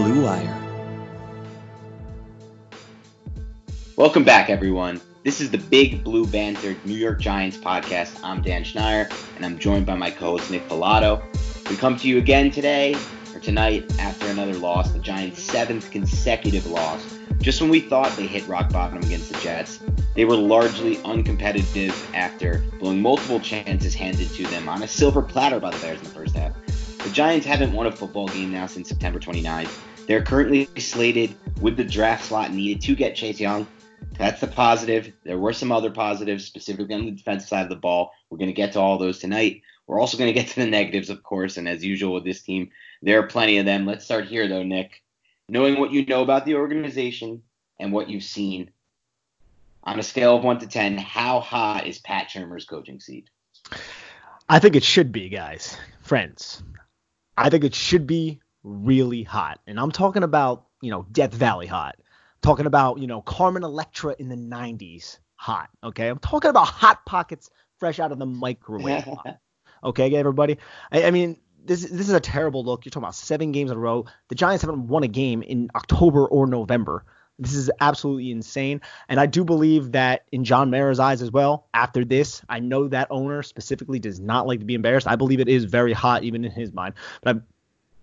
Blue Wire. Welcome back, everyone. This is the Big Blue Banter New York Giants podcast. I'm Dan Schneider, and I'm joined by my co-host Nick Pilato. We come to you again today or tonight after another loss, the Giants' seventh consecutive loss. Just when we thought they hit rock bottom against the Jets, they were largely uncompetitive after blowing multiple chances handed to them on a silver platter by the Bears in the first half. The Giants haven't won a football game now since September 29th. They're currently slated with the draft slot needed to get Chase Young. That's the positive. There were some other positives, specifically on the defensive side of the ball. We're going to get to all those tonight. We're also going to get to the negatives, of course, and as usual with this team, there are plenty of them. Let's start here, though, Nick. Knowing what you know about the organization and what you've seen, on a scale of 1 to 10, how hot is Pat Shurmur's coaching seat? I think it should be, guys, friends. I think it should be really hot. And I'm talking about, you know, Death Valley hot talking about, you know, Carmen Electra in the 90s hot. Okay. I'm talking about hot pockets fresh out of the microwave. okay, everybody. I, I, mean, this this is a terrible look. You're talking about seven games in a row. The Giants haven't won a game in October or November. This is absolutely insane. And I do believe that in John Mara's eyes as well, after this, I know that owner specifically does not like to be embarrassed. I believe it is very hot even in his mind. But I'm,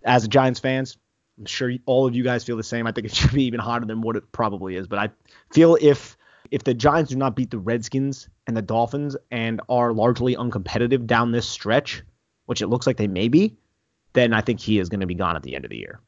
as a Giants fans, I'm sure all of you guys feel the same. I think it should be even hotter than what it probably is. But I feel if if the Giants do not beat the Redskins and the Dolphins and are largely uncompetitive down this stretch, which it looks like they may be, then I think he is going to be gone at the end of the year.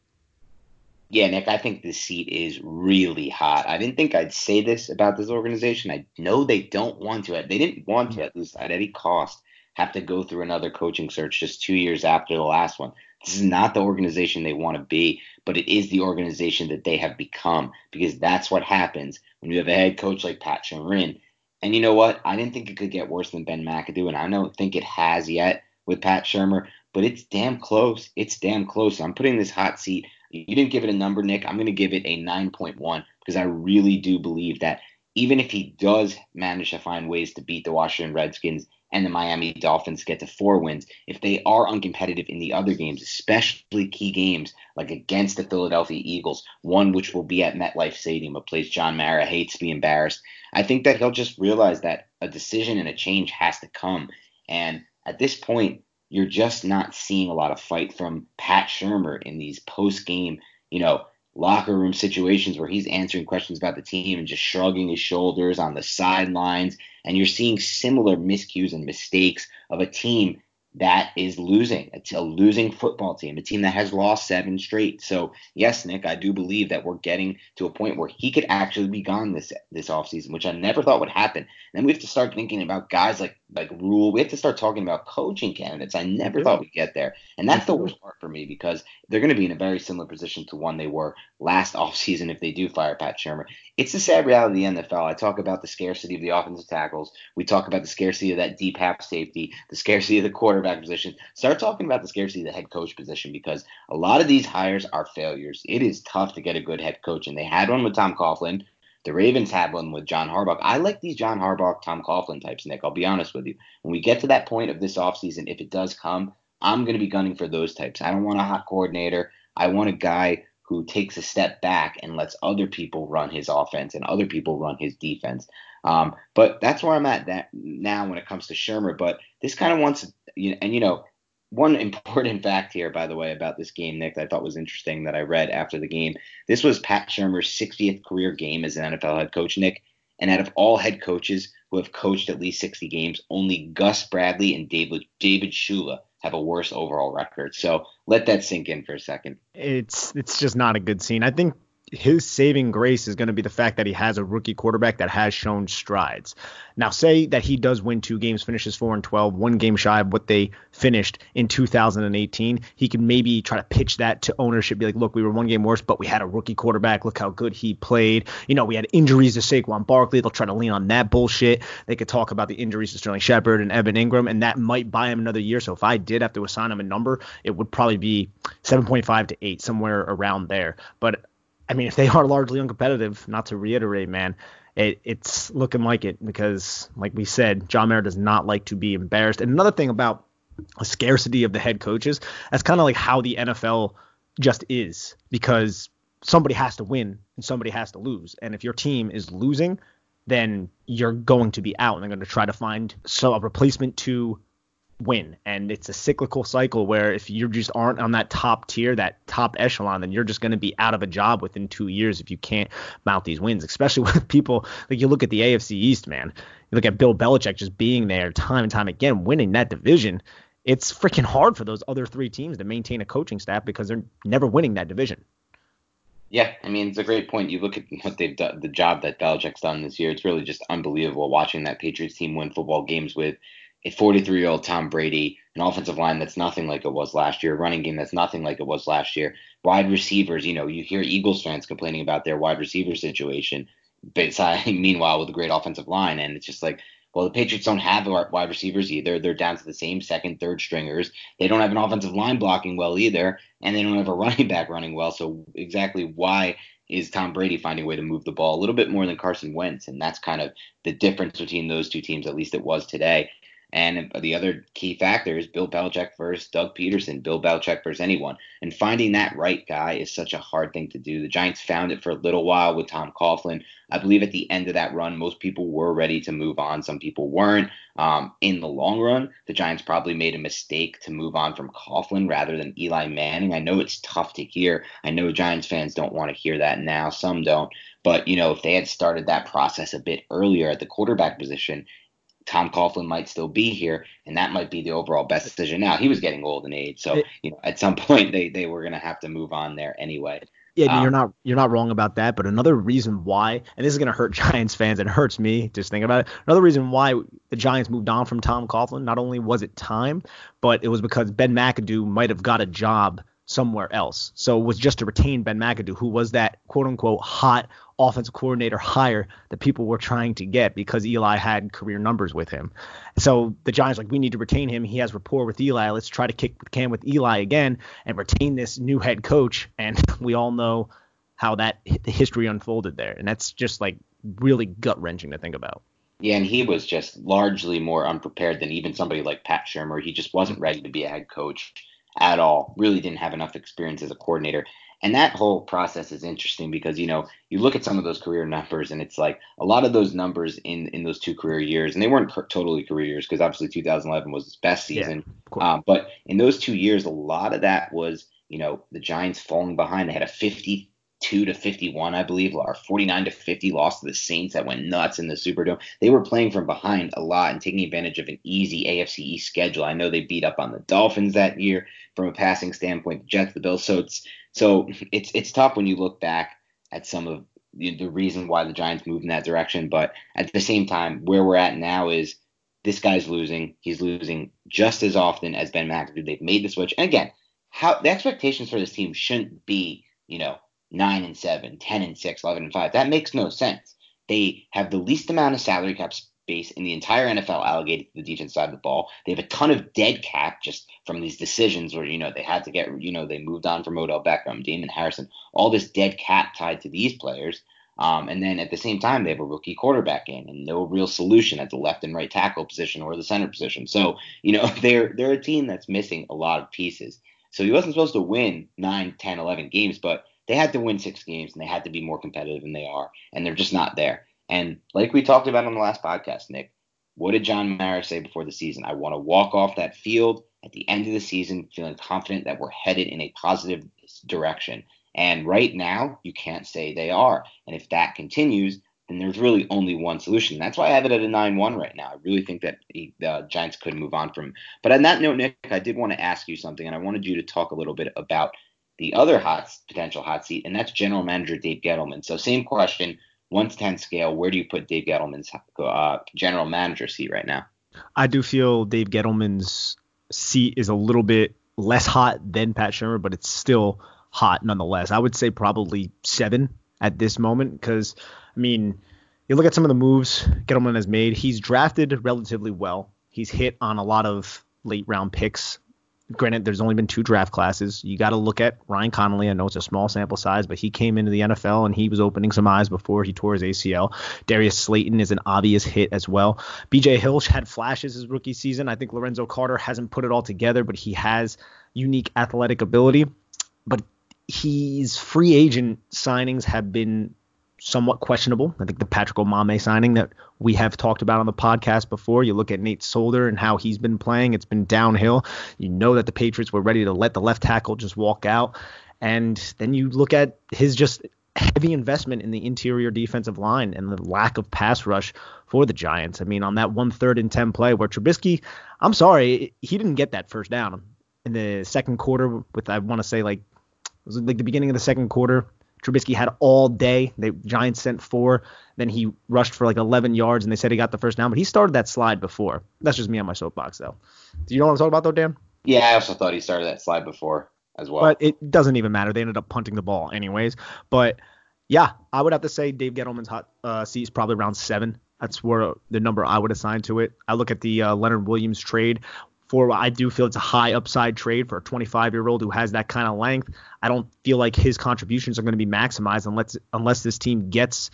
Yeah, Nick, I think this seat is really hot. I didn't think I'd say this about this organization. I know they don't want to. They didn't want to, at least at any cost, have to go through another coaching search just two years after the last one. This is not the organization they want to be, but it is the organization that they have become because that's what happens when you have a head coach like Pat Shurmur. And you know what? I didn't think it could get worse than Ben McAdoo, and I don't think it has yet with Pat Shurmur, but it's damn close. It's damn close. I'm putting this hot seat. You didn't give it a number, Nick. I'm going to give it a 9.1 because I really do believe that even if he does manage to find ways to beat the Washington Redskins and the Miami Dolphins get to four wins, if they are uncompetitive in the other games, especially key games like against the Philadelphia Eagles, one which will be at MetLife Stadium, a place John Mara hates to be embarrassed, I think that he'll just realize that a decision and a change has to come. And at this point, you're just not seeing a lot of fight from Pat Shurmur in these post game, you know, locker room situations where he's answering questions about the team and just shrugging his shoulders on the sidelines. And you're seeing similar miscues and mistakes of a team that is losing. It's a losing football team, a team that has lost seven straight. So yes, Nick, I do believe that we're getting to a point where he could actually be gone this this offseason, which I never thought would happen. And then we have to start thinking about guys like like rule. We have to start talking about coaching candidates. I never thought we'd get there. And that's the worst part for me because they're going to be in a very similar position to one they were last offseason if they do fire Pat Shurmur. It's the sad reality of the NFL. I talk about the scarcity of the offensive tackles. We talk about the scarcity of that deep half safety, the scarcity of the quarterback position. Start talking about the scarcity of the head coach position because a lot of these hires are failures. It is tough to get a good head coach, and they had one with Tom Coughlin. The Ravens had one with John Harbaugh. I like these John Harbaugh, Tom Coughlin types, Nick. I'll be honest with you. When we get to that point of this offseason, if it does come, I'm going to be gunning for those types. I don't want a hot coordinator. I want a guy who takes a step back and lets other people run his offense and other people run his defense. Um, but that's where I'm at that now when it comes to Shurmur. But this kind of wants, you know, and you know, one important fact here, by the way, about this game, Nick, that I thought was interesting that I read after the game. This was Pat Shurmur's 60th career game as an NFL head coach, Nick. And out of all head coaches who have coached at least 60 games, only Gus Bradley and David David Shula have a worse overall record. So let that sink in for a second. It's it's just not a good scene. I think his saving grace is going to be the fact that he has a rookie quarterback that has shown strides. Now, say that he does win two games, finishes four and 12, one game shy of what they finished in 2018. He could maybe try to pitch that to ownership, be like, look, we were one game worse, but we had a rookie quarterback. Look how good he played. You know, we had injuries to Saquon Barkley. They'll try to lean on that bullshit. They could talk about the injuries to Sterling Shepard and Evan Engram, and that might buy him another year. So if I did have to assign him a number, it would probably be 7.5 to 8, somewhere around there. But I mean, if they are largely uncompetitive, not to reiterate, man, it, it's looking like it because, like we said, John Mara does not like to be embarrassed. And another thing about a scarcity of the head coaches, that's kind of like how the NFL just is because somebody has to win and somebody has to lose. And if your team is losing, then you're going to be out and they're going to try to find so a replacement to win. And it's a cyclical cycle where if you just aren't on that top tier, that top echelon, then you're just going to be out of a job within two years if you can't mount these wins, especially with people like you look at the AFC East, man. You look at Bill Belichick just being there time and time again, winning that division. It's freaking hard for those other three teams to maintain a coaching staff because they're never winning that division. Yeah, I mean it's a great point. You look at what they've done, the job that Belichick's done this year. It's really just unbelievable watching that Patriots team win football games with a 43 year old Tom Brady, an offensive line that's nothing like it was last year, a running game that's nothing like it was last year, wide receivers. You know, you hear Eagles fans complaining about their wide receiver situation. Beside, meanwhile, with a great offensive line, and it's just like, well, the Patriots don't have wide receivers either. They're down to the same second, third stringers. They don't have an offensive line blocking well either, and they don't have a running back running well. So exactly why is Tom Brady finding a way to move the ball a little bit more than Carson Wentz, and that's kind of the difference between those two teams. At least it was today. And the other key factor is Bill Belichick versus Doug Pederson, Bill Belichick versus anyone. And finding that right guy is such a hard thing to do. The Giants found it for a little while with Tom Coughlin. I believe at the end of that run, most people were ready to move on. Some people weren't. Um, in the long run, the Giants probably made a mistake to move on from Coughlin rather than Eli Manning. I know it's tough to hear. I know Giants fans don't want to hear that now. Some don't. But, you know, if they had started that process a bit earlier at the quarterback position, Tom Coughlin might still be here, and that might be the overall best decision. Now he was getting old in age, so you know at some point they they were going to have to move on there anyway. Yeah, um, you're not you're not wrong about that. But another reason why, and this is going to hurt Giants fans, and it hurts me just thinking about it. Another reason why the Giants moved on from Tom Coughlin, not only was it time, but it was because Ben McAdoo might have got a job somewhere else. So it was just to retain Ben McAdoo, who was that quote unquote hot offensive coordinator hire that people were trying to get because Eli had career numbers with him. So the Giants like we need to retain him. He has rapport with Eli. Let's try to kick the can with Eli again and retain this new head coach. And we all know how that the history unfolded there, and that's just like really gut wrenching to think about. Yeah, and he was just largely more unprepared than even somebody like Pat Shurmur. He just wasn't ready to be a head coach at all. Really didn't have enough experience as a coordinator. And that whole process is interesting because you know you look at some of those career numbers and it's like a lot of those numbers in in those two career years and they weren't totally career years because obviously 2011 was his best season. Yeah, um, but in those two years, a lot of that was you know the Giants falling behind. They had a 50 52 to 51, I believe, or 49 to 50 loss to the Saints that went nuts in the Superdome. They were playing from behind a lot and taking advantage of an easy AFC East schedule. I know they beat up on the Dolphins that year from a passing standpoint, the Jets, the Bills. So it's so it's it's tough when you look back at some of the, the reason why the Giants moved in that direction. But at the same time, where we're at now is this guy's losing. He's losing just as often as Ben McAdoo. They've made the switch. And again, how the expectations for this team shouldn't be, you know, nine and seven, 10 and six, 11 and five. That makes no sense. They have the least amount of salary cap space in the entire NFL allocated to the defense side of the ball. They have a ton of dead cap just from these decisions where, you know, they had to get, you know, they moved on from Odell Beckham, Damon Harrison, all this dead cap tied to these players. Um, and then at the same time, they have a rookie quarterback in and no real solution at the left and right tackle position or the center position. So, you know, they're they're a team that's missing a lot of pieces. So he wasn't supposed to win 9, 10, 11 games, but they had to win six games and they had to be more competitive than they are, and they're just not there. And like we talked about on the last podcast, Nick, what did John Mara say before the season? I want to walk off that field at the end of the season feeling confident that we're headed in a positive direction. And right now, you can't say they are. And if that continues, then there's really only one solution. That's why I have it at a 9 1 right now. I really think that the Giants could move on from. But on that note, Nick, I did want to ask you something, and I wanted you to talk a little bit about the other hot potential hot seat, and that's general manager Dave Gettleman. So same question, one to ten scale, where do you put Dave Gettleman's uh, general manager seat right now? I do feel Dave Gettleman's seat is a little bit less hot than Pat Shurmur, but it's still hot nonetheless. I would say probably seven at this moment because I mean, you look at some of the moves Gettleman has made. He's drafted relatively well. He's hit on a lot of late round picks granted, there's only been two draft classes. You got to look at Ryan Connelly. I know it's a small sample size, but he came into the NFL and he was opening some eyes before he tore his ACL. Darius Slayton is an obvious hit as well. BJ Hill had flashes his rookie season. I think Lorenzo Carter hasn't put it all together, but he has unique athletic ability. But his free agent signings have been somewhat questionable. I think the Patrick Omameh signing that we have talked about on the podcast before. You look at Nate Solder and how he's been playing; it's been downhill. You know that the Patriots were ready to let the left tackle just walk out, and then you look at his just heavy investment in the interior defensive line and the lack of pass rush for the Giants. I mean, on that one third and ten play where Trubisky, I'm sorry, he didn't get that first down in the second quarter. With I want to say like was like the beginning of the second quarter Trubisky had all day. The Giants sent four. Then he rushed for like 11 yards, and they said he got the first down. But he started that slide before. That's just me on my soapbox, though. Do you know what I'm talking about, though, Dan? Yeah, I also thought he started that slide before as well. But it doesn't even matter. They ended up punting the ball anyways. But yeah, I would have to say Dave Gettleman's hot uh, seat is probably around seven. That's where the number I would assign to it. I look at the uh, Leonard Williams trade for I do feel it's a high upside trade for a 25 year old who has that kind of length. I don't feel like his contributions are going to be maximized unless unless this team gets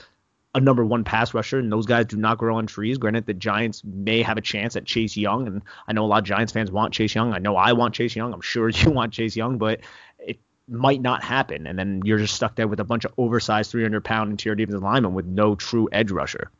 a number one pass rusher, and those guys do not grow on trees. Granted, the Giants may have a chance at Chase Young, and I know a lot of Giants fans want Chase Young. I know I want Chase Young. I'm sure you want Chase Young, but it might not happen, and then you're just stuck there with a bunch of oversized 300 pound interior defensive linemen with no true edge rusher.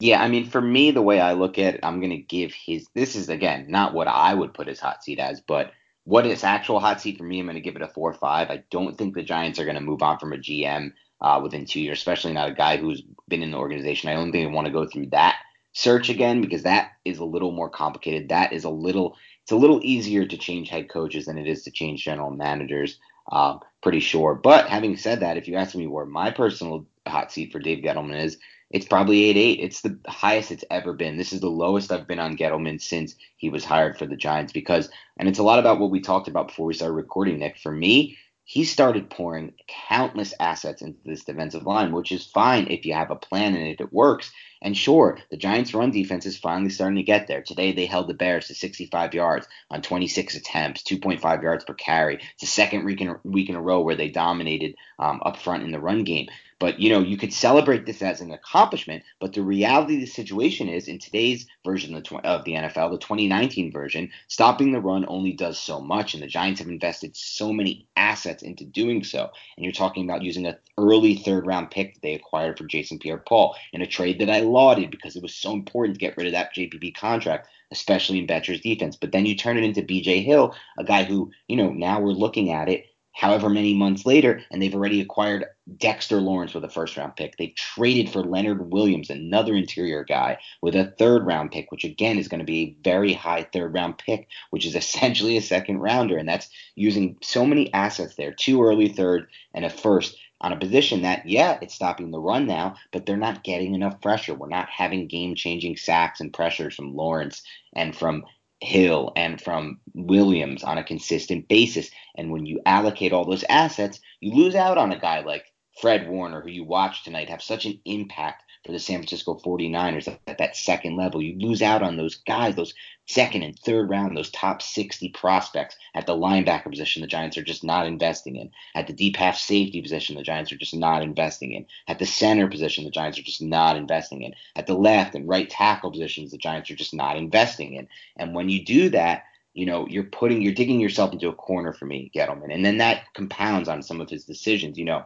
Yeah, I mean, for me, the way I look at it, I'm going to give his. This is, again, not what I would put his hot seat as, but what is actual hot seat for me, I'm going to give it a 4 or 5. I don't think the Giants are going to move on from a GM uh, within two years, especially not a guy who's been in the organization. I don't think I want to go through that search again because that is a little more complicated. That is a little. It's a little easier to change head coaches than it is to change general managers. Um, pretty sure. But having said that, if you ask me where my personal hot seat for Dave Gettleman is, it's probably 8-8. It's the highest it's ever been. This is the lowest I've been on Gettleman since he was hired for the Giants because and it's a lot about what we talked about before we started recording, Nick. For me, he started pouring countless assets into this defensive line, which is fine if you have a plan and if it works. And sure, the Giants' run defense is finally starting to get there. Today, they held the Bears to 65 yards on 26 attempts, 2.5 yards per carry. It's the second week in, week in a row where they dominated um, up front in the run game. But you know, you could celebrate this as an accomplishment. But the reality of the situation is, in today's version of the, of the NFL, the 2019 version, stopping the run only does so much, and the Giants have invested so many assets into doing so. And you're talking about using an early third round pick that they acquired for Jason Pierre-Paul in a trade that I lauded because it was so important to get rid of that JPP contract especially in Bettcher's defense. But then you turn it into BJ Hill, a guy who, you know, now we're looking at it however many months later, and they've already acquired Dexter Lawrence with a first round pick. They've traded for Leonard Williams, another interior guy, with a third round pick, which again is going to be a very high third round pick, which is essentially a second rounder. And that's using so many assets there two early third and a first on a position that, yeah, it's stopping the run now, but they're not getting enough pressure. We're not having game changing sacks and pressures from Lawrence and from Hill and from Williams on a consistent basis. And when you allocate all those assets, you lose out on a guy like Fred Warner, who you watched tonight, have such an impact for the San Francisco 49ers at that second level. You lose out on those guys, those second and third round, those top 60 prospects at the linebacker position. The Giants are just not investing in. At the deep half safety position, the Giants are just not investing in. At the center position, the Giants are just not investing in. At the left and right tackle positions, the Giants are just not investing in. And when you do that, you know, you're putting, you're digging yourself into a corner for me, Gettleman. And then that compounds on some of his decisions. You know,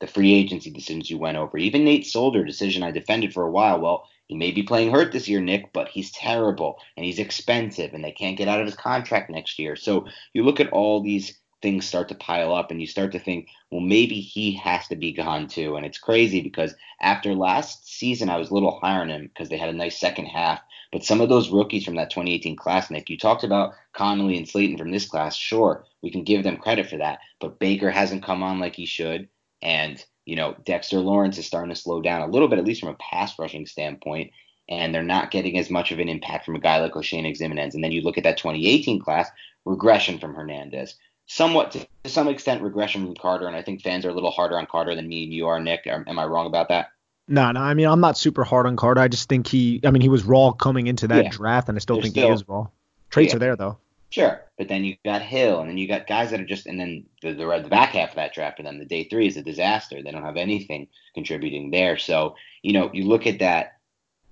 the free agency decisions you went over. Even Nate Solder decision I defended for a while. Well, he may be playing hurt this year, Nick, but he's terrible and he's expensive and they can't get out of his contract next year. So you look at all these things start to pile up and you start to think, well, maybe he has to be gone too. And it's crazy because after last season, I was a little higher on him because they had a nice second half. But some of those rookies from that 2018 class, Nick, you talked about Connelly and Slayton from this class. Sure, we can give them credit for that. But Baker hasn't come on like he should. And, you know, Dexter Lawrence is starting to slow down a little bit, at least from a pass rushing standpoint. And they're not getting as much of an impact from a guy like Oshane Ximines. And then you look at that 2018 class, regression from Hernandez. Somewhat to some extent, regression from Carter. And I think fans are a little harder on Carter than me and you are, Nick. Am I wrong about that? No, no. I mean, I'm not super hard on Carter. I just think he, I mean, he was raw coming into that Yeah. draft, and I still They're think still- he is raw. Traits Yeah. are there, though. Sure, but then you got Hill, and then you got guys that are just, and then the, the the back half of that draft for them, the day three is a disaster. They don't have anything contributing there. So you know, you look at that,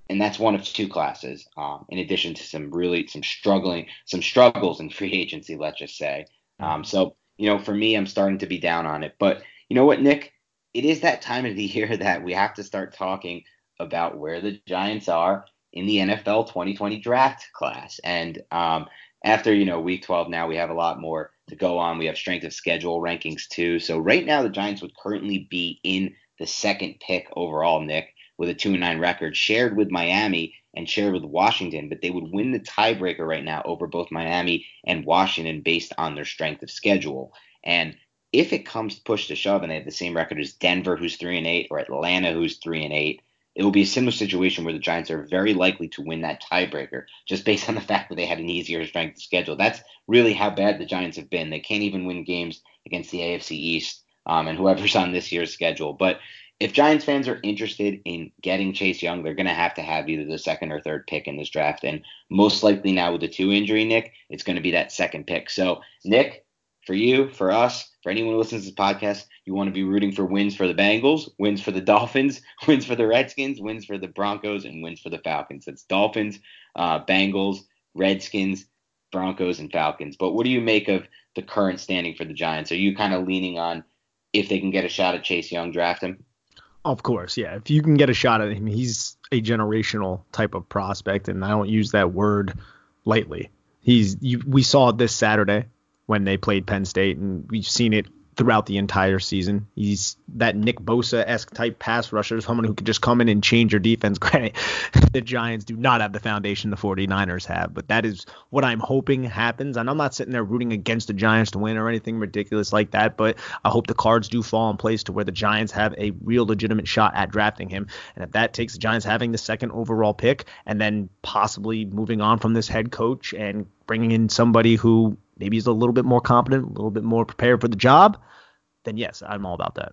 and that's one of two classes. Um, in addition to some really some struggling, some struggles in free agency, let's just say. Um, so you know, for me, I'm starting to be down on it. But you know what, Nick? It is that time of the year that we have to start talking about where the Giants are in the NFL 2020 draft class. And um, after you know week 12 now we have a lot more to go on. We have strength of schedule rankings too. So right now the giants would currently be in the second pick overall nick with a 2 and 9 record shared with miami and shared with washington but they would win the tiebreaker right now over both miami and washington based on their strength of schedule. And if it comes to push to shove and they have the same record as denver who's 3 and 8 or atlanta who's 3 and 8 it will be a similar situation where the Giants are very likely to win that tiebreaker just based on the fact that they had an easier strength schedule. That's really how bad the Giants have been. They can't even win games against the AFC East um, and whoever's on this year's schedule. But if Giants fans are interested in getting Chase Young, they're going to have to have either the second or third pick in this draft. And most likely now with the two injury, Nick, it's going to be that second pick. So, Nick, for you, for us, for anyone who listens to this podcast, you want to be rooting for wins for the Bengals, wins for the Dolphins, wins for the Redskins, wins for the Broncos, and wins for the Falcons. It's Dolphins, uh, Bengals, Redskins, Broncos, and Falcons. But what do you make of the current standing for the Giants? Are you kind of leaning on if they can get a shot at Chase Young, draft him? Of course, yeah. If you can get a shot at him, he's a generational type of prospect, and I don't use that word lightly. He's you, we saw it this Saturday when they played Penn State, and we've seen it throughout the entire season. He's that Nick Bosa esque type pass rusher, someone who could just come in and change your defense. Granted, the Giants do not have the foundation the 49ers have, but that is what I'm hoping happens. And I'm not sitting there rooting against the Giants to win or anything ridiculous like that, but I hope the cards do fall in place to where the Giants have a real legitimate shot at drafting him. And if that takes the Giants having the second overall pick and then possibly moving on from this head coach and bringing in somebody who maybe he's a little bit more competent, a little bit more prepared for the job, then yes, I'm all about that.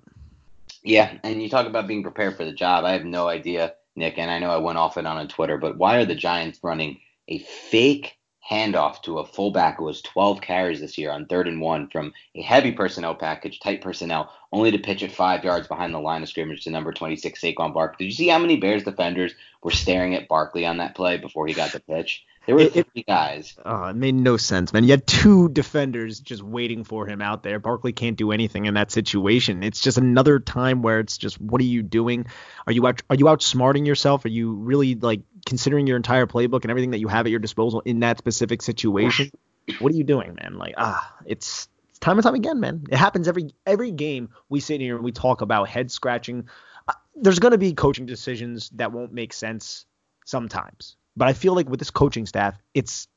Yeah, and you talk about being prepared for the job. I have no idea, Nick, and I know I went off it on on Twitter, but why are the Giants running a fake handoff to a fullback who has 12 carries this year on third and one from a heavy personnel package, tight personnel, only to pitch it five yards behind the line of scrimmage to number 26 Saquon Barkley? Did you see how many Bears defenders were staring at Barkley on that play before he got the pitch? There were It- three guys. Oh, it made no sense, man. You had two defenders just waiting for him out there. Barkley can't do anything in that situation. It's just another time where it's just, what are you doing? Are you out? Are you outsmarting yourself? Are you really like considering your entire playbook and everything that you have at your disposal in that specific situation? What are you doing, man? Like, ah, it's it's time and time again, man. It happens every every game. We sit here and we talk about head scratching. Uh, there's going to be coaching decisions that won't make sense sometimes, but I feel like with this coaching staff, it's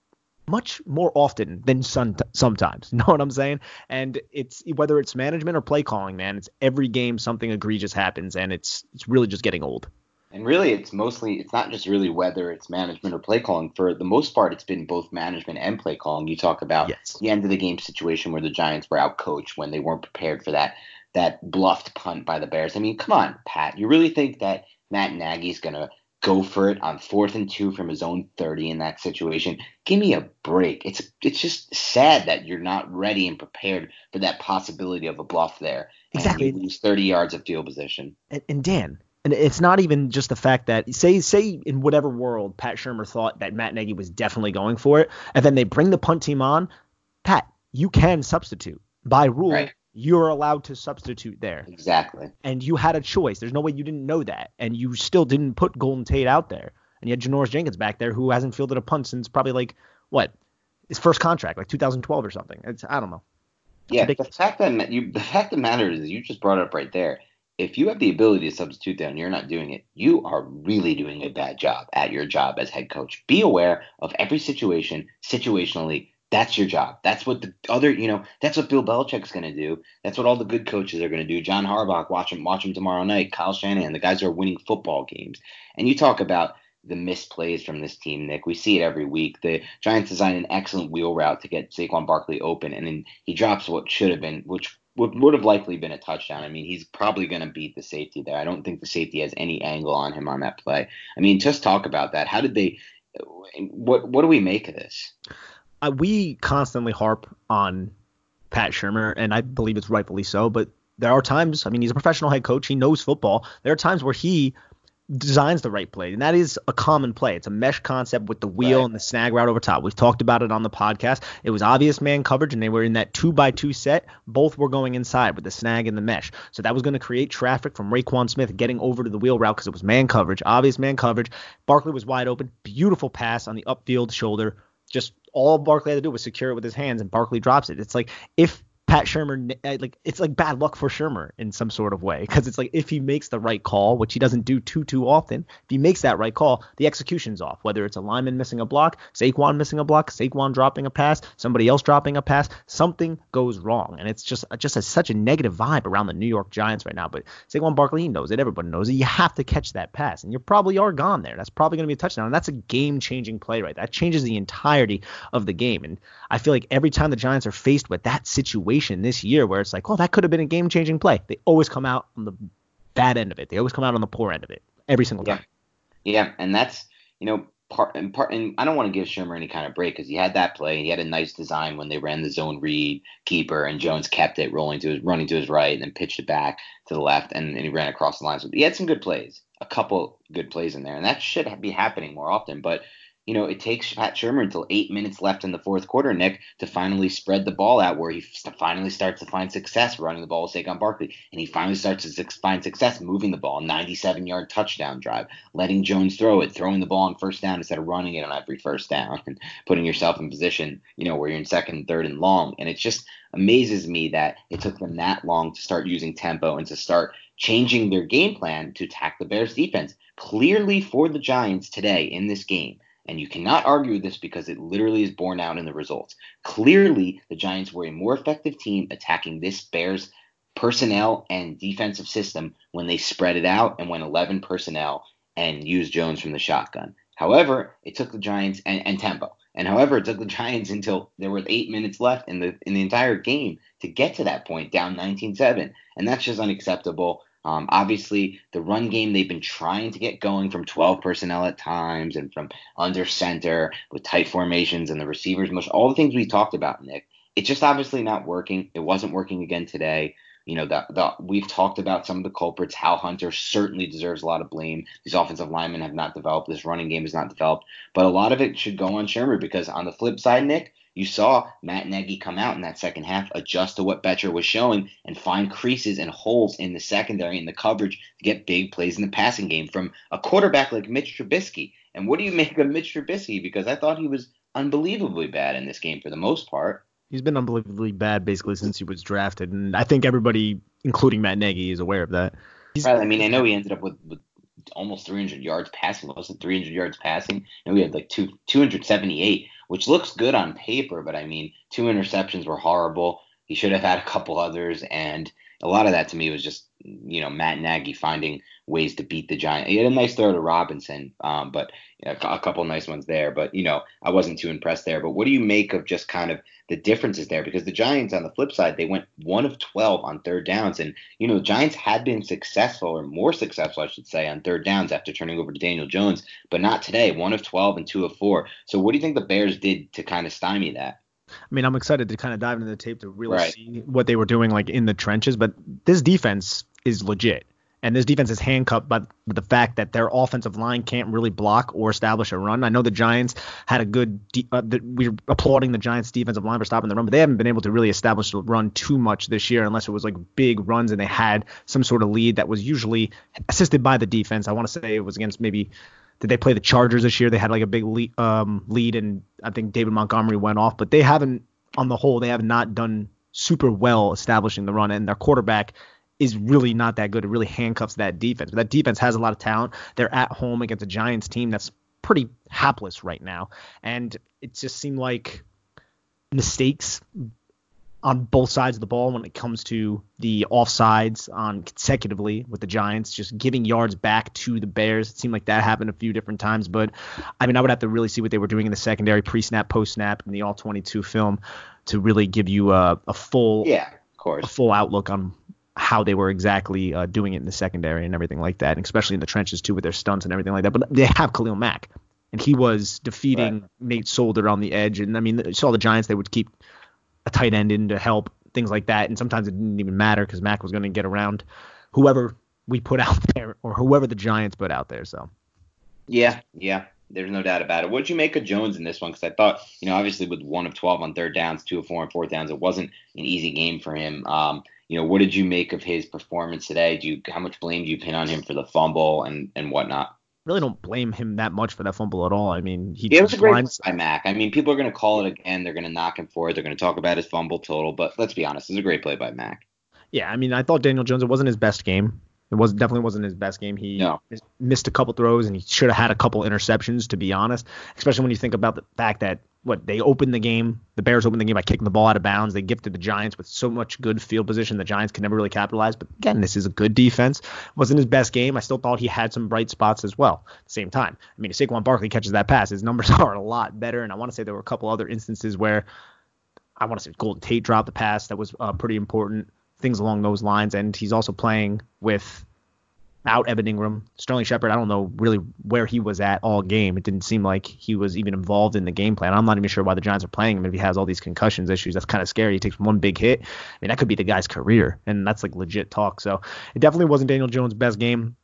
much more often than some, sometimes. You know what I'm saying? And it's whether it's management or play calling, man. It's every game something egregious happens, and it's it's really just getting old. And really, it's mostly it's not just really whether it's management or play calling. For the most part, it's been both management and play calling. You talk about yes. the end of the game situation where the Giants were out coached when they weren't prepared for that that bluffed punt by the Bears. I mean, come on, Pat. You really think that Matt Nagy's gonna go for it on fourth and two from his own 30 in that situation. Give me a break. It's it's just sad that you're not ready and prepared for that possibility of a bluff there. Exactly. And you lose 30 yards of field position. And, and Dan, and it's not even just the fact that say say in whatever world Pat Shurmur thought that Matt Nagy was definitely going for it, and then they bring the punt team on. Pat, you can substitute by rule. Right you're allowed to substitute there. Exactly. And you had a choice. There's no way you didn't know that. And you still didn't put Golden Tate out there. And you had Janoris Jenkins back there who hasn't fielded a punt since probably like what? His first contract, like 2012 or something. It's I don't know. It's yeah, ridiculous. the fact that you the fact that matters is you just brought it up right there. If you have the ability to substitute there and you're not doing it, you are really doing a bad job at your job as head coach. Be aware of every situation situationally that's your job. That's what the other, you know, that's what Bill Belichick's going to do. That's what all the good coaches are going to do. John Harbaugh, watch him, watch him tomorrow night. Kyle Shanahan, the guys are winning football games. And you talk about the misplays from this team, Nick. We see it every week. The Giants design an excellent wheel route to get Saquon Barkley open, and then he drops what should have been, which would, would have likely been a touchdown. I mean, he's probably going to beat the safety there. I don't think the safety has any angle on him on that play. I mean, just talk about that. How did they? What what do we make of this? We constantly harp on Pat Shurmur, and I believe it's rightfully so. But there are times, I mean, he's a professional head coach. He knows football. There are times where he designs the right play, and that is a common play. It's a mesh concept with the wheel right. and the snag route over top. We've talked about it on the podcast. It was obvious man coverage, and they were in that two by two set. Both were going inside with the snag and the mesh, so that was going to create traffic from Roquan Smith getting over to the wheel route because it was man coverage, obvious man coverage. Barkley was wide open, beautiful pass on the upfield shoulder, just all Barkley had to do was secure it with his hands, and Barkley drops it. It's like if Pat Shurmur, uh, like it's like bad luck for Shurmur in some sort of way because it's like if he makes the right call, which he doesn't do too too often, if he makes that right call, the execution's off. Whether it's a lineman missing a block, Saquon missing a block, Saquon dropping a pass, somebody else dropping a pass, something goes wrong, and it's just just a, such a negative vibe around the New York Giants right now. But Saquon Barkley knows it, everybody knows it. You have to catch that pass, and you probably are gone there. That's probably going to be a touchdown, and that's a game-changing play right. That changes the entirety of the game, and I feel like every time the Giants are faced with that situation this year where it's like, oh, that could have been a game changing play, they always come out on the bad end of it. They always come out on the poor end of it every single time. Yeah, yeah and that's, you know, part and part and I don't want to give Shurmur any kind of break because he had that play. He had a nice design when they ran the zone read keeper and Jones kept it rolling to his running to his right and then pitched it back to the left and, and he ran across the line. So he had some good plays, a couple good plays in there, and that should be happening more often. But you know, it takes Pat Shurmur until eight minutes left in the fourth quarter, Nick, to finally spread the ball out where he finally starts to find success running the ball with Saquon Barkley. And he finally starts to find success moving the ball, 97 yard touchdown drive, letting Jones throw it, throwing the ball on first down instead of running it on every first down, and putting yourself in position, you know, where you're in second, third, and long. And it just amazes me that it took them that long to start using tempo and to start changing their game plan to attack the Bears defense. Clearly for the Giants today in this game and you cannot argue with this because it literally is borne out in the results. Clearly, the Giants were a more effective team attacking this Bears personnel and defensive system when they spread it out and went 11 personnel and used Jones from the shotgun. However, it took the Giants and, and tempo. And however, it took the Giants until there were eight minutes left in the in the entire game to get to that point, down 19-7, and that's just unacceptable. Um, obviously, the run game they've been trying to get going from 12 personnel at times and from under center with tight formations and the receivers, much all the things we talked about, Nick. It's just obviously not working. It wasn't working again today. You know, the, the, we've talked about some of the culprits. Hal Hunter certainly deserves a lot of blame. These offensive linemen have not developed. This running game is not developed. But a lot of it should go on Shurmur because on the flip side, Nick, you saw Matt Nagy come out in that second half, adjust to what Bettcher was showing, and find creases and holes in the secondary and the coverage to get big plays in the passing game from a quarterback like Mitch Trubisky. And what do you make of Mitch Trubisky? Because I thought he was unbelievably bad in this game for the most part. He's been unbelievably bad basically since he was drafted, and I think everybody, including Matt Nagy, is aware of that. Right. I mean, I know he ended up with, with almost 300 yards passing, it 300 yards passing? And we had like two 278, which looks good on paper, but I mean, two interceptions were horrible. He should have had a couple others, and a lot of that to me was just you know Matt Nagy finding ways to beat the Giants. He had a nice throw to Robinson, um, but you know, a couple nice ones there. But you know I wasn't too impressed there. But what do you make of just kind of the differences there? Because the Giants on the flip side they went one of twelve on third downs, and you know the Giants had been successful or more successful I should say on third downs after turning over to Daniel Jones, but not today. One of twelve and two of four. So what do you think the Bears did to kind of stymie that? I mean, I'm excited to kind of dive into the tape to really right. see what they were doing like in the trenches. But this defense is legit, and this defense is handcuffed by the fact that their offensive line can't really block or establish a run. I know the Giants had a good. De- uh, the, we're applauding the Giants' defensive line for stopping the run, but they haven't been able to really establish the run too much this year, unless it was like big runs and they had some sort of lead that was usually assisted by the defense. I want to say it was against maybe did they play the Chargers this year? They had like a big lead, um, lead, and I think David Montgomery went off, but they haven't, on the whole, they have not done super well establishing the run, and their quarterback is really not that good. It really handcuffs that defense. But that defense has a lot of talent. They're at home against a Giants team that's pretty hapless right now, and it just seemed like mistakes on both sides of the ball when it comes to the offsides on consecutively with the Giants, just giving yards back to the Bears. It seemed like that happened a few different times, but I mean, I would have to really see what they were doing in the secondary, pre-snap, post-snap, in the all 22 film to really give you a, a full, yeah, of course, a full outlook on how they were exactly uh, doing it in the secondary and everything like that, and especially in the trenches too with their stunts and everything like that. But they have Khalil Mack, and he was defeating right. Nate Solder on the edge, and I mean, you saw the Giants; they would keep a tight end in to help, things like that. And sometimes it didn't even matter because Mack was going to get around whoever we put out there or whoever the Giants put out there. So. Yeah, yeah. There's no doubt about it. What'd you make of Jones in this one? Because I thought, you know, obviously with one of 12 on third downs, two of four on fourth downs, it wasn't an easy game for him. Um, you know, what did you make of his performance today? Do you how much blame do you pin on him for the fumble and and whatnot? Really don't blame him that much for that fumble at all. I mean, he yeah, it was a great lines... by Mack. I mean, people are going to call it again. They're going to knock him for it. They're going to talk about his fumble total. But let's be honest, it's a great play by Mack. Yeah, I mean, I thought Daniel Jones. It wasn't his best game. It was definitely wasn't his best game. He no. missed a couple throws and he should have had a couple interceptions, to be honest. Especially when you think about the fact that what they opened the game, the Bears opened the game by kicking the ball out of bounds. They gifted the Giants with so much good field position. The Giants could never really capitalize. But again, this is a good defense. Wasn't his best game. I still thought he had some bright spots as well. At the same time, I mean, if Saquon Barkley catches that pass, his numbers are a lot better. And I want to say there were a couple other instances where I want to say Golden Tate dropped the pass that was uh, pretty important. Things along those lines, and he's also playing with out Evan Engram. Sterling Shepard, I don't know really where he was at all game. It didn't seem like he was even involved in the game plan. I'm not even sure why the Giants are playing him if he has all these concussions issues. That's kind of scary. He takes one big hit. I mean, that could be the guy's career, and that's like legit talk. So it definitely wasn't Daniel Jones' best game,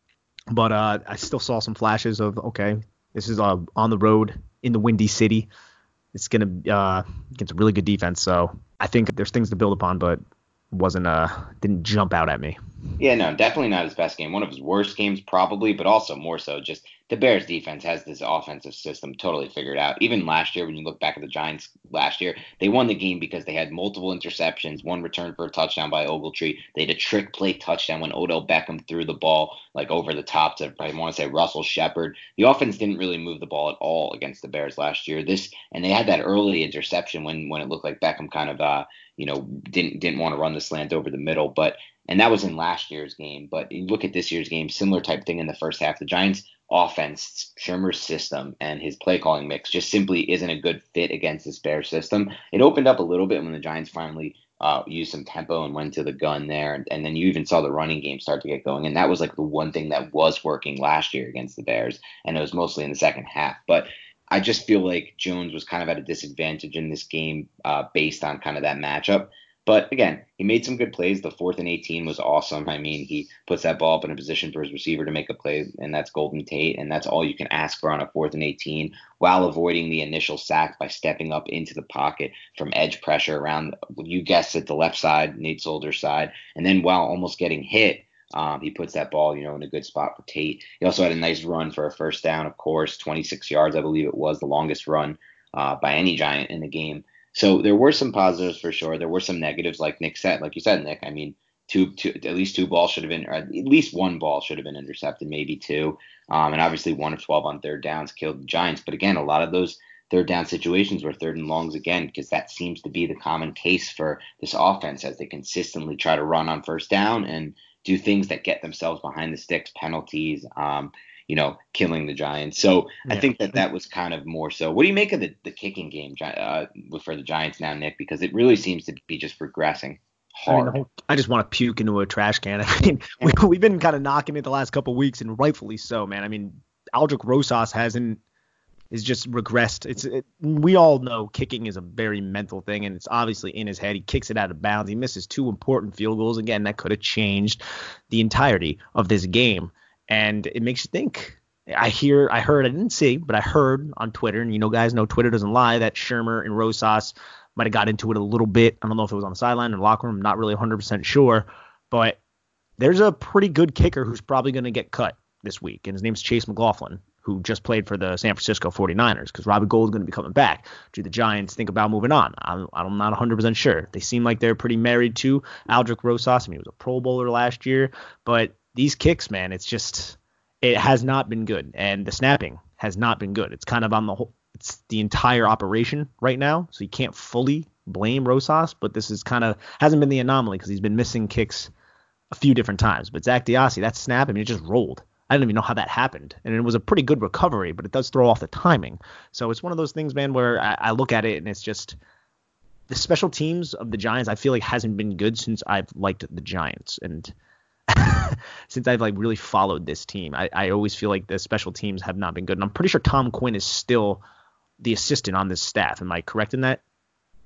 but uh, I still saw some flashes of okay, this is uh, on the road in the Windy City. It's gonna uh, against a really good defense. So I think there's things to build upon, but wasn't uh didn't jump out at me. Yeah, no, definitely not his best game. One of his worst games, probably, but also more so just the Bears defense has this offensive system totally figured out. Even last year, when you look back at the Giants last year, they won the game because they had multiple interceptions, one return for a touchdown by Ogletree. They had a trick play touchdown when Odell Beckham threw the ball like over the top to I want to say Russell Shepard. The offense didn't really move the ball at all against the Bears last year. This and they had that early interception when when it looked like Beckham kind of uh you know didn't didn't want to run the slant over the middle, but and that was in last year's game. But you look at this year's game, similar type thing in the first half. The Giants offense, Shurmur's system and his play calling mix just simply isn't a good fit against this Bears system. It opened up a little bit when the Giants finally uh, used some tempo and went to the gun there. And, and, then you even saw the running game start to get going. And that was like the one thing that was working last year against the Bears. And it was mostly in the second half. But I just feel like Jones was kind of at a disadvantage in this game uh, based on kind of that matchup. But again, he made some good plays. The fourth and 18 was awesome. I mean, he puts that ball up in a position for his receiver to make a play, and that's Golden Tate. And that's all you can ask for on a fourth and 18 while avoiding the initial sack by stepping up into the pocket from edge pressure around, you guessed it, the left side, Nate Solder's side. And then while almost getting hit, um, he puts that ball, you know, in a good spot for Tate. He also had a nice run for a first down, of course, 26 yards, I believe it was the longest run uh, by any Giant in the game. So there were some positives for sure. There were some negatives, like Nick said, like you said, Nick. I mean, two, two at least two balls should have been, or at least one ball should have been intercepted, maybe two. Um, and obviously one of 12 on third downs killed the Giants. But again, a lot of those third down situations were third and longs again, because that seems to be the common case for this offense as they consistently try to run on first down and do things that get themselves behind the sticks, penalties, um, you know, killing the Giants. So yeah. I think that that was kind of more so. What do you make of the, the kicking game uh, for the Giants now, Nick? Because it really seems to be just regressing. Hard. I, mean, I just want to puke into a trash can. I mean, we, we've been kind of knocking it the last couple weeks, and rightfully so, man. I mean, Aldrick Rosas hasn't is just regressed. It's it, we all know kicking is a very mental thing, and it's obviously in his head. He kicks it out of bounds. He misses two important field goals again. That could have changed the entirety of this game, and it makes you think. I hear, I heard, I didn't see, but I heard on Twitter, and you know, guys know Twitter doesn't lie, that Shurmur and Rosas might have got into it a little bit. I don't know if it was on the sideline or locker room. I'm not really 100% sure, but there's a pretty good kicker who's probably going to get cut this week, and his name's Chase McLaughlin who just played for the San Francisco 49ers, because Robbie Gould is going to be coming back. Do the Giants think about moving on? I'm, I'm not 100% sure. They seem like they're pretty married to Aldrick Rosas. I mean, he was a Pro Bowler last year, but these kicks, man, it's just it has not been good, and the snapping has not been good. It's kind of on the whole, it's the entire operation right now, so you can't fully blame Rosas, but this is kind of hasn't been the anomaly because he's been missing kicks a few different times. But Zak DeOssie, that snap, I mean, it just rolled. I don't even know how that happened. And it was a pretty good recovery, but it does throw off the timing. So it's one of those things, man, where I, I look at it and it's just the special teams of the Giants, I feel like hasn't been good since I've liked the Giants. And since I've like really followed this team, I, I always feel like the special teams have not been good. And I'm pretty sure Tom Quinn is still the assistant on this staff. Am I correct in that?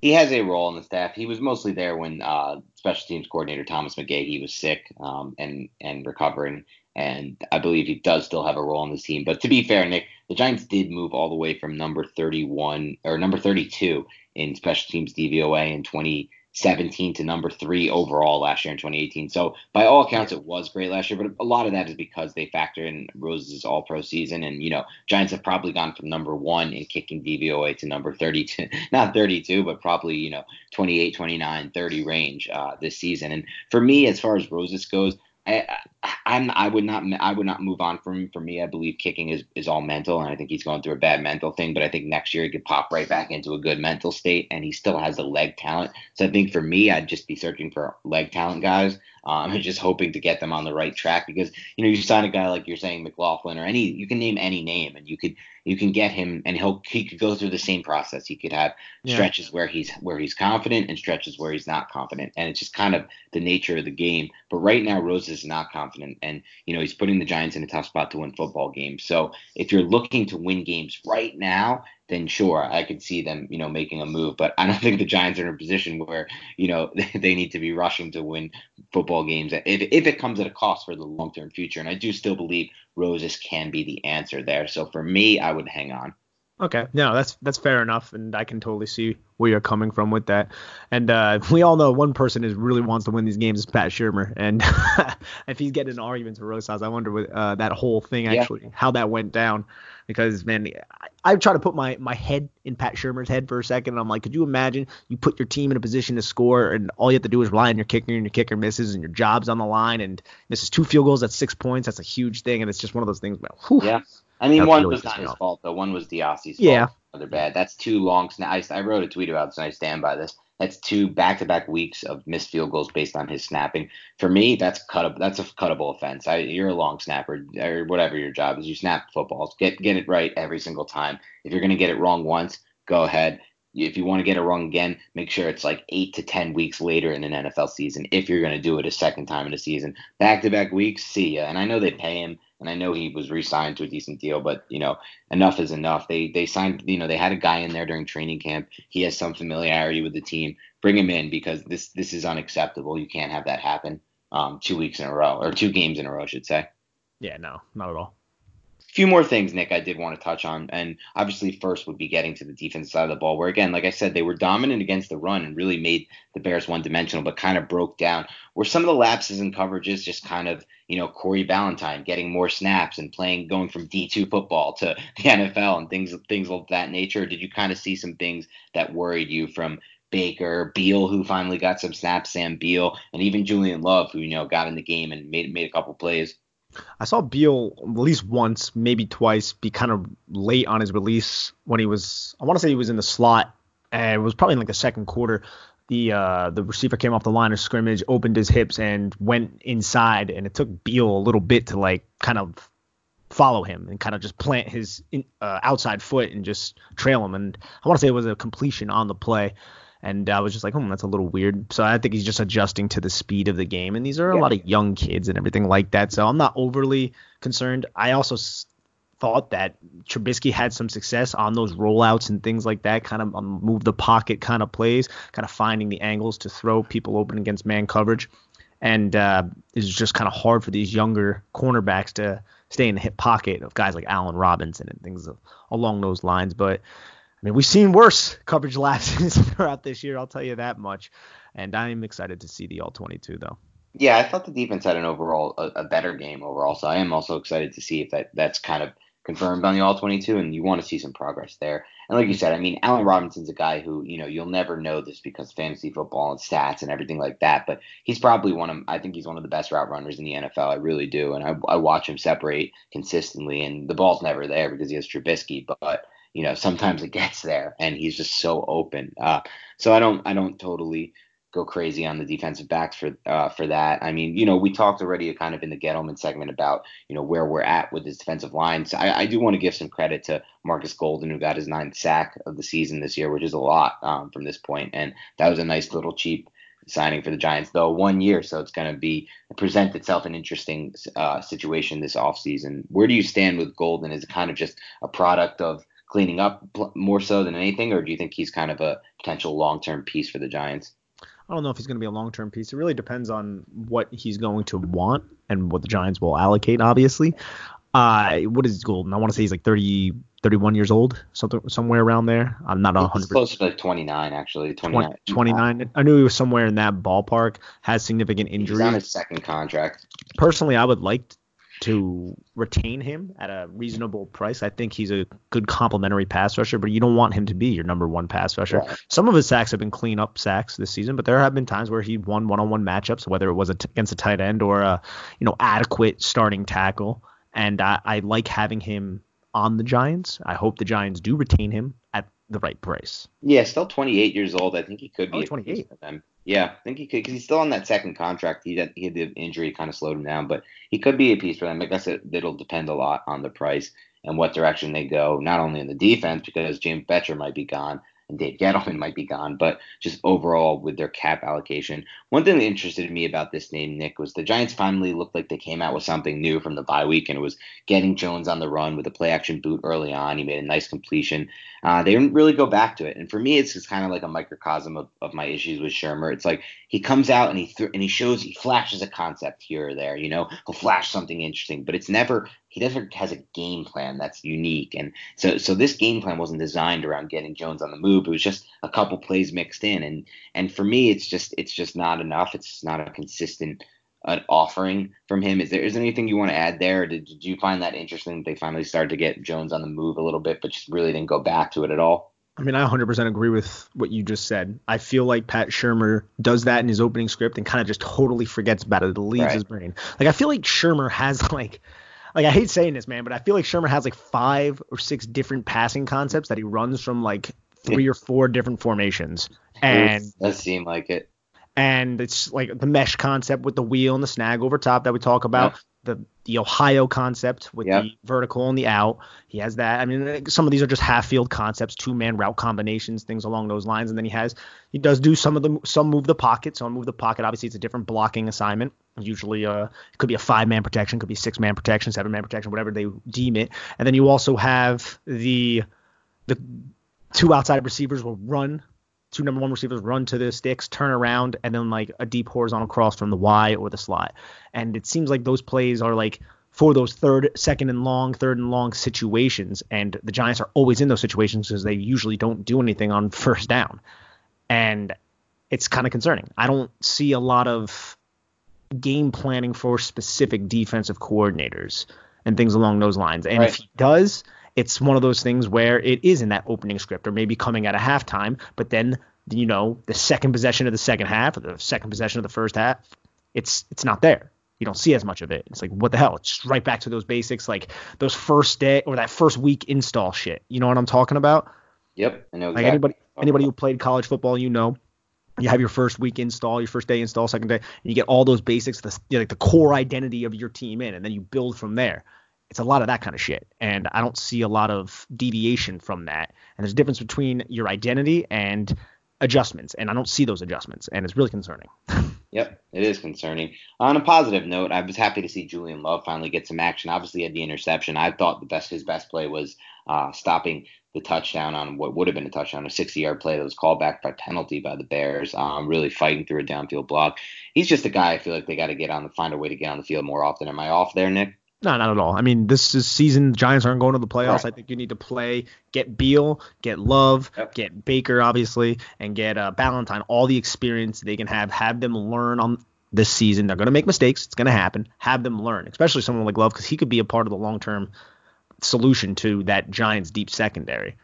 He has a role in the staff. He was mostly there when uh, special teams coordinator Thomas McGaughey was sick um, and and recovering and I believe he does still have a role on the team. But to be fair, Nick, the Giants did move all the way from number 31 or number 32 in special teams DVOA in 2017 to number three overall last year in 2018. So by all accounts, it was great last year. But a lot of that is because they factor in Rosas' All Pro season, and you know, Giants have probably gone from number one in kicking DVOA to number 32, not 32, but probably you know 28, 29, 30 range uh, this season. And for me, as far as Rosas goes. I, I'm I would not I would not move on from for me. I believe kicking is is all mental, and I think he's going through a bad mental thing. But I think next year he could pop right back into a good mental state, and he still has the leg talent. So I think for me, I'd just be searching for leg talent guys. Um, and just hoping to get them on the right track because you know you sign a guy like you're saying McLaughlin or any you can name any name and you could you can get him and he'll he could go through the same process. He could have yeah. stretches where he's where he's confident and stretches where he's not confident. And it's just kind of the nature of the game. But right now Rose is not confident and you know he's putting the Giants in a tough spot to win football games. So if you're looking to win games right now, then sure, I could see them, you know, making a move. But I don't think the Giants are in a position where, you know, they need to be rushing to win football games if, if it comes at a cost for the long term future. And I do still believe Rosas can be the answer there. So for me, I would hang on. Okay, no, that's that's fair enough, and I can totally see where you're coming from with that. And uh, we all know one person who really wants to win these games is Pat Shurmur, and if he's getting his arguments with Rosas, I wonder what uh, that whole thing actually yeah. how that went down. Because man, I, I try to put my my head in Pat Shurmur's head for a second, and I'm like, could you imagine you put your team in a position to score, and all you have to do is rely on your kicker, and your kicker misses, and your job's on the line, and this is two field goals at six points. That's a huge thing, and it's just one of those things. Whew, yeah I mean, one was not his fault though. One was DeOssie's fault. Yeah. Other bad. That's two long snaps. I, I wrote a tweet about this and I stand by this. That's two back-to-back weeks of missed field goals based on his snapping. For me, that's cut. That's a cuttable offense. I, you're a long snapper or whatever your job is. You snap footballs. Get get it right every single time. If you're gonna get it wrong once, go ahead. If you want to get it wrong again, make sure it's like eight to ten weeks later in an NFL season. If you're gonna do it a second time in a season, back-to-back weeks, see ya. And I know they pay him and I know he was re-signed to a decent deal, but you know, enough is enough. They they signed, you know, they had a guy in there during training camp. He has some familiarity with the team. Bring him in because this this is unacceptable. You can't have that happen um, two weeks in a row or two games in a row, I should say. Yeah, no, not at all. Few more things, Nick, I did want to touch on. And obviously, first would be getting to the defense side of the ball, where, again, like I said, they were dominant against the run and really made the Bears one dimensional, but kind of broke down. Where some of the lapses in coverages just kind of, you know, Corey Ballentine getting more snaps and playing, going from D2 football to the NFL and things, things of that nature. Did you kind of see some things that worried you from Baker, Beal, who finally got some snaps, Sam Beal, and even Julian Love, who, you know, got in the game and made, made a couple plays? I saw Beal at least once, maybe twice, be kind of late on his release when he was. I want to say he was in the slot, and it was probably in like the second quarter. The uh, the receiver came off the line of scrimmage, opened his hips, and went inside, and it took Beal a little bit to like kind of follow him and kind of just plant his uh, outside foot and just trail him. And I want to say it was a completion on the play. And I was just like, oh, that's a little weird. So I think he's just adjusting to the speed of the game. And these are a lot of young kids and everything like that. So I'm not overly concerned. I also s- thought that Trubisky had some success on those rollouts and things like that, kind of um, move the pocket kind of plays, kind of finding the angles to throw people open against man coverage. And uh, it's just kind of hard for these younger cornerbacks to stay in the hip pocket of guys like Allen Robinson and things along those lines. But I mean, we've seen worse coverage lapses throughout this year. I'll tell you that much. And I'm excited to see the all 22 though. Yeah, I thought the defense had an overall a, a, better game overall. So I am also excited to see if that that's kind of confirmed on the all 22, and you want to see some progress there. And like you said, I mean, Allen Robinson's a guy who you know you'll never know this because fantasy football and stats and everything like that. But he's probably one of I think he's one of the best route runners in the NFL. I really do, and I, I watch him separate consistently, and the ball's never there because he has Trubisky, but you know sometimes it gets there and he's just so open. Uh, so i don't i don't totally go crazy on the defensive backs for uh, for that. I mean you know we talked already kind of in the Gettleman segment about you know where we're at with his defensive line. So I, I do want to give some credit to Markus Golden who got his ninth sack of the season this year which is a lot um, from this point. And that was a nice little cheap signing for the Giants, though one year, so it's going to be present itself an interesting uh, situation this offseason. Where do you stand with Golden? Is it kind of just a product of cleaning up more so than anything, or do you think he's kind of a potential long term piece for the Giants? I don't know if he's going to be a long term piece. It really depends on what he's going to want and what the Giants will allocate, obviously. Uh, what is his Golden? I want to say he's like 30, 31 years old, something somewhere around there. I'm not 100. Close to like 29, actually. 29. 29. I knew he was somewhere in that ballpark. Has significant injuries. He's on his second contract. Personally, I would like to retain him at a reasonable price. I think he's a good complementary pass rusher, but you don't want him to be your number one pass rusher. Right. Some of his sacks have been clean up sacks this season, but there have been times where he won one-on-one matchups, whether it was against a tight end or a you know adequate starting tackle. And I, I like having him on the Giants. I hope the Giants do retain him at the right price. Yeah, still 28 years old. I think he could be oh, 28. Yeah, I think he could because he's still on that second contract. He had, he had the injury kind of slowed him down, but he could be a piece for them. I guess it, it'll depend a lot on the price and what direction they go, not only in the defense because James Bettcher might be gone, and Dave Gettleman might be gone, but just overall with their cap allocation. One thing that interested me about this name, Nick, was the Giants finally looked like they came out with something new from the bye week, and it was getting Jones on the run with a play action boot early on. He made a nice completion. Uh, they didn't really go back to it, and for me, it's just kind of like a microcosm of, of my issues with Shurmur. It's like he comes out and he th- and he shows he flashes a concept here or there, you know, he'll flash something interesting, but it's never he never has a game plan that's unique. And so so this game plan wasn't designed around getting Jones on the move. It was just a couple plays mixed in, and and for me, it's just it's just not enough. It's not a consistent an offering from him. Is there is there anything you want to add there? Did, did you find that interesting? That they finally started to get Jones on the move a little bit, but just really didn't go back to it at all. I mean, I 100% agree with what you just said. I feel like Pat Shurmur does that in his opening script and kind of just totally forgets about it. It leaves right. his brain. Like I feel like Shurmur has like like I hate saying this, man, but I feel like Shurmur has like five or six different passing concepts that he runs from like three or four different formations. And it does seem like it and it's like the mesh concept with the wheel and the snag over top that we talk about. Yeah. The the Ohio concept with the vertical and the out. He has that. I mean, some of these are just half field concepts, two man route combinations, things along those lines. And then he has he does do some of them some move the pocket. some move the pocket. Obviously, it's a different blocking assignment. Usually, uh, it could be a five man protection, could be six man protection, seven man protection, whatever they deem it. And then you also have the the two outside receivers will run two number one receivers run to the sticks, turn around, and then like a deep horizontal cross from the Y or the slot. And it seems like those plays are like for those third, second and long, third and long situations. And the Giants are always in those situations because they usually don't do anything on first down. And it's kind of concerning. I don't see a lot of game planning for specific defensive coordinators and things along those lines. And right. if he does, it's one of those things where it is in that opening script or maybe coming at a halftime, but then you know the second possession of the second half or the second possession of the first half, it's it's not there. You don't see as much of it. It's like what the hell? It's right back to those basics, like those first day or that first week install shit. You know what I'm talking about? Yep, I know. Exactly. Like anybody anybody who played college football, you know, you have your first week install, your first day install, second day, and you get all those basics, the you know, like the core identity of your team in, and then you build from there. It's a lot of that kind of shit, and I don't see a lot of deviation from that. And there's a difference between your identity and adjustments, and I don't see those adjustments, and it's really concerning. Yep, it is concerning. On a positive note, I was happy to see Julian Love finally get some action. Obviously, at the interception, I thought the best his best play was uh, stopping the touchdown on what would have been a touchdown, a 60-yard play that was called back by penalty by the Bears. Um, really fighting through a downfield block. He's just a guy I feel like they got to get on the find a way to get on the field more often. Am I off there, Nick? No, not at all. I mean, this is season. Giants aren't going to the playoffs. Right. I think you need to play, get Beal, get Love, yep. get Baker, obviously, and get uh, Ballentine. All the experience they can have. Have them learn on this season. They're going to make mistakes. It's going to happen. Have them learn, especially someone like Love, because he could be a part of the long-term solution to that Giants deep secondary.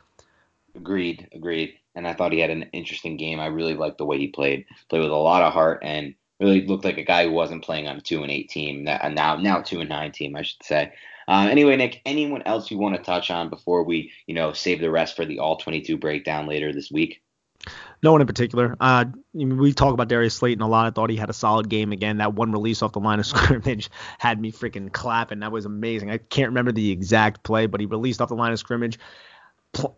Agreed. Agreed. And I thought he had an interesting game. I really liked the way he played. Played with a lot of heart and really looked like a guy who wasn't playing on a two and eight team. Now, now two and nine team, I should say. Uh, anyway, Nick, anyone else you want to touch on before we, you know, save the rest for the all 22 breakdown later this week? No one in particular. Uh, we talk about Darius Slayton a lot. I thought he had a solid game again. That one release off the line of scrimmage had me freaking clapping. That was amazing. I can't remember the exact play, but he released off the line of scrimmage,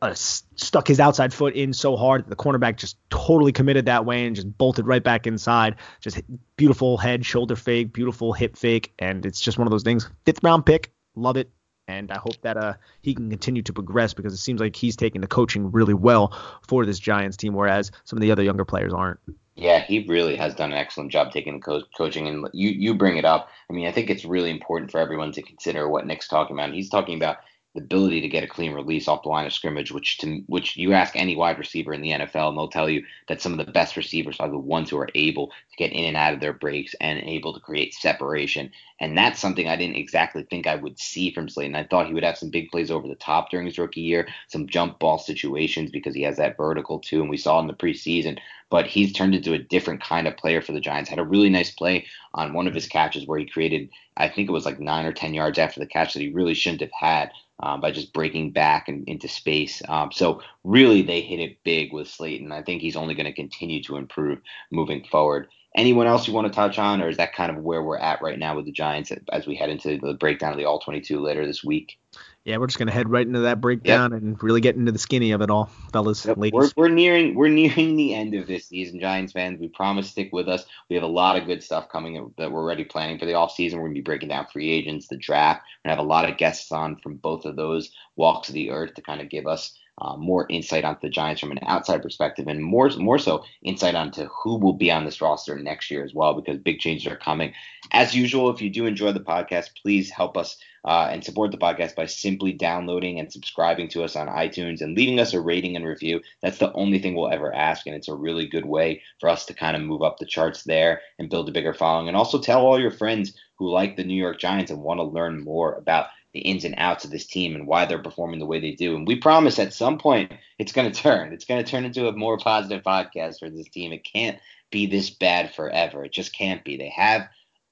uh, stuck his outside foot in so hard that the cornerback just totally committed that way and just bolted right back inside. Just beautiful head, shoulder fake, beautiful hip fake, and it's just one of those things. Fifth round pick, love it. And I hope that uh, he can continue to progress because it seems like he's taking the coaching really well for this Giants team, whereas some of the other younger players aren't. Yeah, he really has done an excellent job taking the co- coaching, and you you bring it up. I mean, I think it's really important for everyone to consider what Nick's talking about. He's talking about the ability to get a clean release off the line of scrimmage, which to which you ask any wide receiver in the NFL, and they'll tell you that some of the best receivers are the ones who are able to get in and out of their breaks and able to create separation. And that's something I didn't exactly think I would see from Slayton. I thought he would have some big plays over the top during his rookie year, some jump ball situations because he has that vertical too, and we saw in the preseason. But he's turned into a different kind of player for the Giants. Had a really nice play on one of his catches where he created, I think it was like nine or ten yards after the catch that he really shouldn't have had um, by just breaking back and into space. Um, so really, they hit it big with Slayton. I think he's only going to continue to improve moving forward. Anyone else you want to touch on, or is that kind of where we're at right now with the Giants as we head into the breakdown of the All 22 later this week? Yeah, we're just gonna head right into that breakdown yep. and really get into the skinny of it all, fellas, yep. ladies. We're, we're nearing we're nearing the end of this season, Giants fans. We promise stick with us. We have a lot of good stuff coming that we're already planning for the off season. We're gonna be breaking down free agents, the draft. We're gonna have a lot of guests on from both of those walks of the earth to kind of give us uh, more insight onto the Giants from an outside perspective, and more more so insight onto who will be on this roster next year as well, because big changes are coming. As usual, if you do enjoy the podcast, please help us uh, and support the podcast by simply downloading and subscribing to us on iTunes and leaving us a rating and review. That's the only thing we'll ever ask, and it's a really good way for us to kind of move up the charts there and build a bigger following. And also tell all your friends who like the New York Giants and want to learn more about the ins and outs of this team and why they're performing the way they do. And we promise at some point it's going to turn. It's going to turn into a more positive podcast for this team. It can't be this bad forever. It just can't be. They have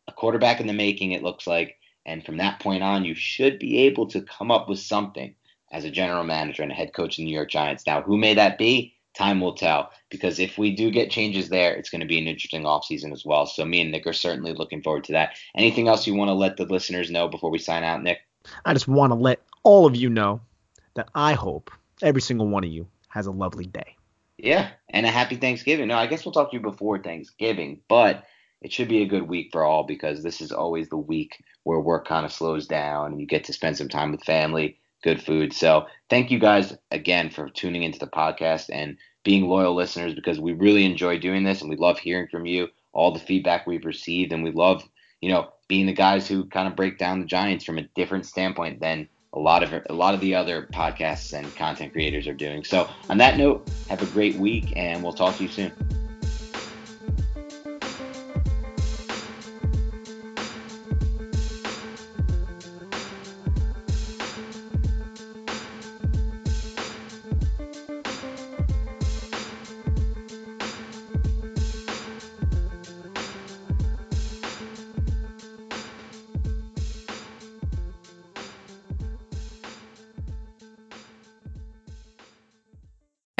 a quarterback in the making, it looks like. And from that point on, you should be able to come up with something as a general manager and a head coach of the New York Giants. Now, who may that be? Time will tell. Because if we do get changes there, it's going to be an interesting offseason as well. So me and Nick are certainly looking forward to that. Anything else you want to let the listeners know before we sign out, Nick? I just want to let all of you know that I hope every single one of you has a lovely day. Yeah, and a happy Thanksgiving. No, I guess we'll talk to you before Thanksgiving, but it should be a good week for all because this is always the week where work kind of slows down and you get to spend some time with family, good food. So, thank you guys again for tuning into the podcast and being loyal listeners because we really enjoy doing this and we love hearing from you, all the feedback we've received, and we love, you know, being the guys who kind of break down the Giants from a different standpoint than a lot of a lot of the other podcasts and content creators are doing. So on that note, have a great week and we'll talk to you soon.